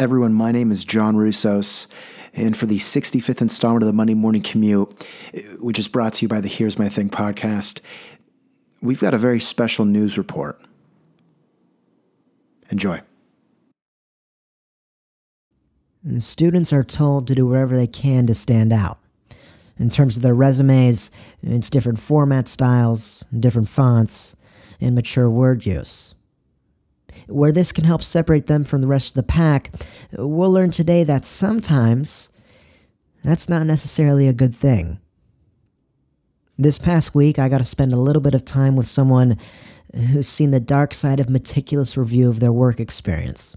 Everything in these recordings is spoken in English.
Everyone, my name is John Russos, and for the 65th installment of the Monday Morning Commute, which is brought to you by the Here's My Thing podcast, we've got a very special news report. Enjoy. Students are told to do whatever they can to stand out. In terms of their resumes, it's different format styles, different fonts, and mature word use. Where this can help separate them from the rest of the pack, we'll learn today that sometimes that's not necessarily a good thing. This past week, I got to spend a little bit of time with someone who's seen the dark side of meticulous review of their work experience.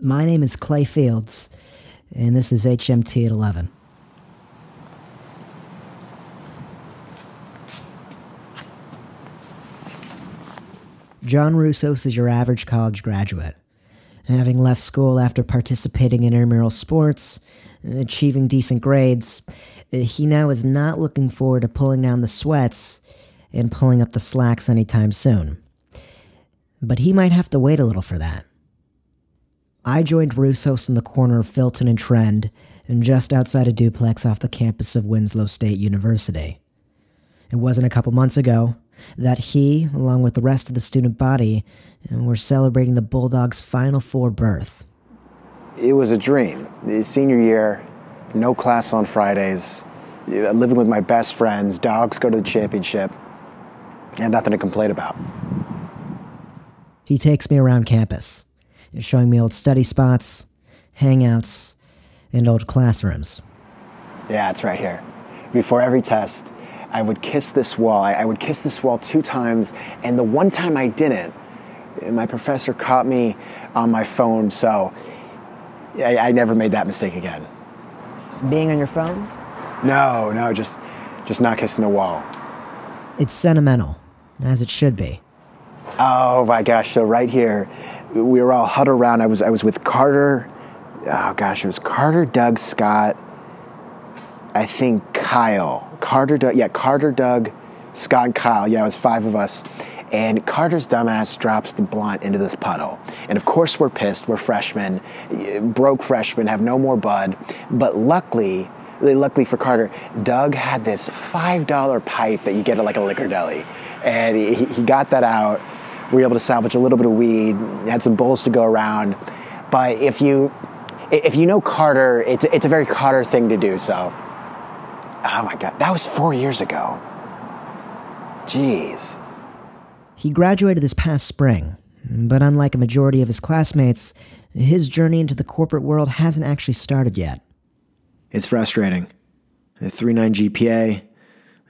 My name is Clay Fields, and this is HMT at 11. John Russos is your average college graduate. Having left school after participating in intramural sports, achieving decent grades, he now is not looking forward to pulling down the sweats and pulling up the slacks anytime soon. But he might have to wait a little for that. I joined Russos in the corner of Filton and Trend, and just outside a duplex off the campus of Winslow State University. It wasn't a couple months ago that he, along with the rest of the student body, were celebrating the Bulldogs' Final Four berth. It was a dream. The senior year, no class on Fridays, living with my best friends, dogs go to the championship, and nothing to complain about. He takes me around campus, showing me old study spots, hangouts, and old classrooms. Yeah, it's right here. Before every test, I would kiss this wall. I, I would kiss this wall two times, and the one time I didn't, my professor caught me on my phone, so I, I never made that mistake again. Being on your phone? No, no, just just not kissing the wall. It's sentimental, as it should be. Oh my gosh! So right here, we were all huddled around. I was I was with Carter. Oh gosh, it was Carter, Doug, Scott. I think Kyle. Carter, Doug, yeah, Carter, Doug, Scott, and Kyle. Yeah, it was five of us. And Carter's dumbass drops the blunt into this puddle. And of course, we're pissed. We're freshmen, broke freshmen, have no more bud. But luckily, luckily for Carter, Doug had this $5 pipe that you get at like a liquor deli. And he, he got that out. We were able to salvage a little bit of weed, had some bowls to go around. But if you if you know Carter, it's, it's a very Carter thing to do so. Oh my God, that was four years ago. Jeez. He graduated this past spring, but unlike a majority of his classmates, his journey into the corporate world hasn't actually started yet. It's frustrating. A 3.9 GPA.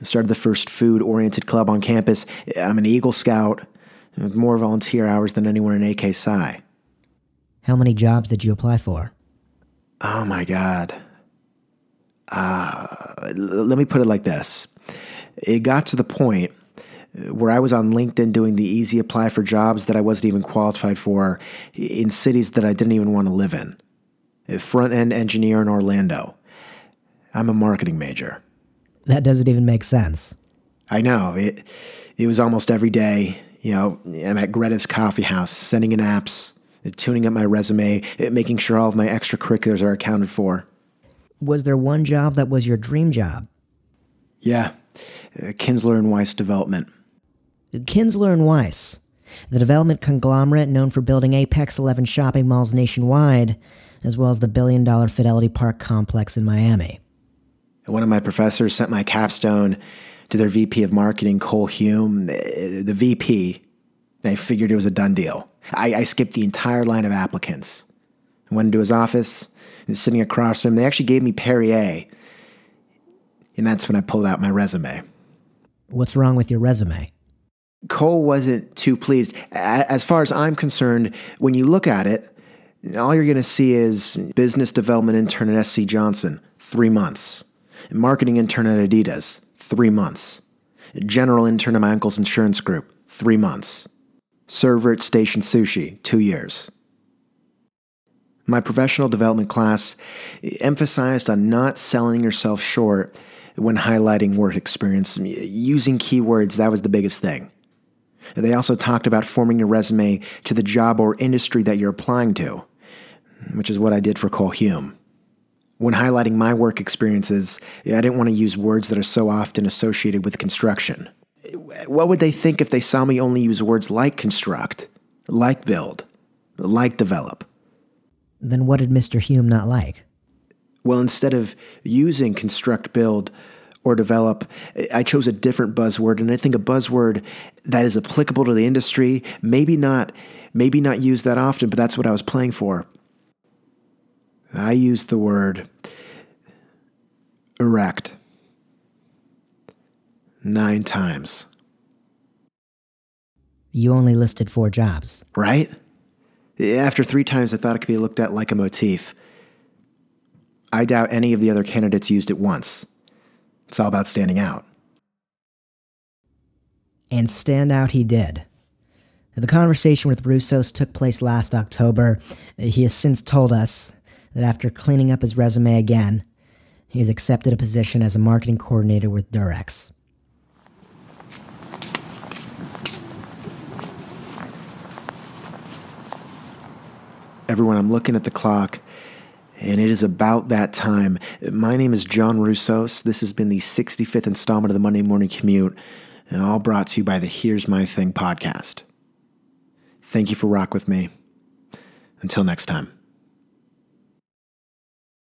I started the first food oriented club on campus. I'm an Eagle Scout. with More volunteer hours than anyone in AK Psi. How many jobs did you apply for? Oh my God. Uh, let me put it like this it got to the point where I was on LinkedIn doing the easy apply for jobs that I wasn't even qualified for in cities that I didn't even want to live in. A front end engineer in Orlando. I'm a marketing major. That doesn't even make sense. I know. It it was almost every day, you know, I'm at Greta's coffee house sending in apps, tuning up my resume, making sure all of my extracurriculars are accounted for was there one job that was your dream job? Yeah, uh, Kinsler and Weiss Development. Kinsler and Weiss, the development conglomerate known for building Apex 11 shopping malls nationwide, as well as the billion dollar Fidelity Park complex in Miami. One of my professors sent my capstone to their VP of marketing, Cole Hume, the, the VP. I figured it was a done deal. I, I skipped the entire line of applicants. I went into his office, sitting across from him. They actually gave me Perrier. And that's when I pulled out my resume. What's wrong with your resume? Cole wasn't too pleased. As far as I'm concerned, when you look at it, all you're going to see is business development intern at SC Johnson, three months. Marketing intern at Adidas, three months. General intern at my uncle's insurance group, three months. Server at Station Sushi, two years. My professional development class emphasized on not selling yourself short when highlighting work experience. Using keywords, that was the biggest thing. They also talked about forming your resume to the job or industry that you're applying to. which is what I did for Cole Hume. When highlighting my work experiences, I didn't want to use words that are so often associated with construction. What would they think if they saw me only use words like construct, like build, like develop? Then what did Mr. Hume not like? Well, instead of using construct, build, or develop, I chose a different buzzword, and I think a buzzword that is applicable to the industry, maybe not, maybe not used that often, but that's what I was playing for. I used the word erect nine times. You only listed four jobs. Right? After three times, I thought it could be looked at like a motif. I doubt any of the other candidates used it once. It's all about standing out. And stand out he did. The conversation with Russos took place last October. He has since told us that after cleaning up his resume again, he has accepted a position as a marketing coordinator with Durex. Everyone, I'm looking at the clock and it is about that time. My name is John Roussos. This has been the 65th installment of the Monday Morning Commute, and all brought to you by the Here's My Thing podcast. Thank you for rock with me. Until next time.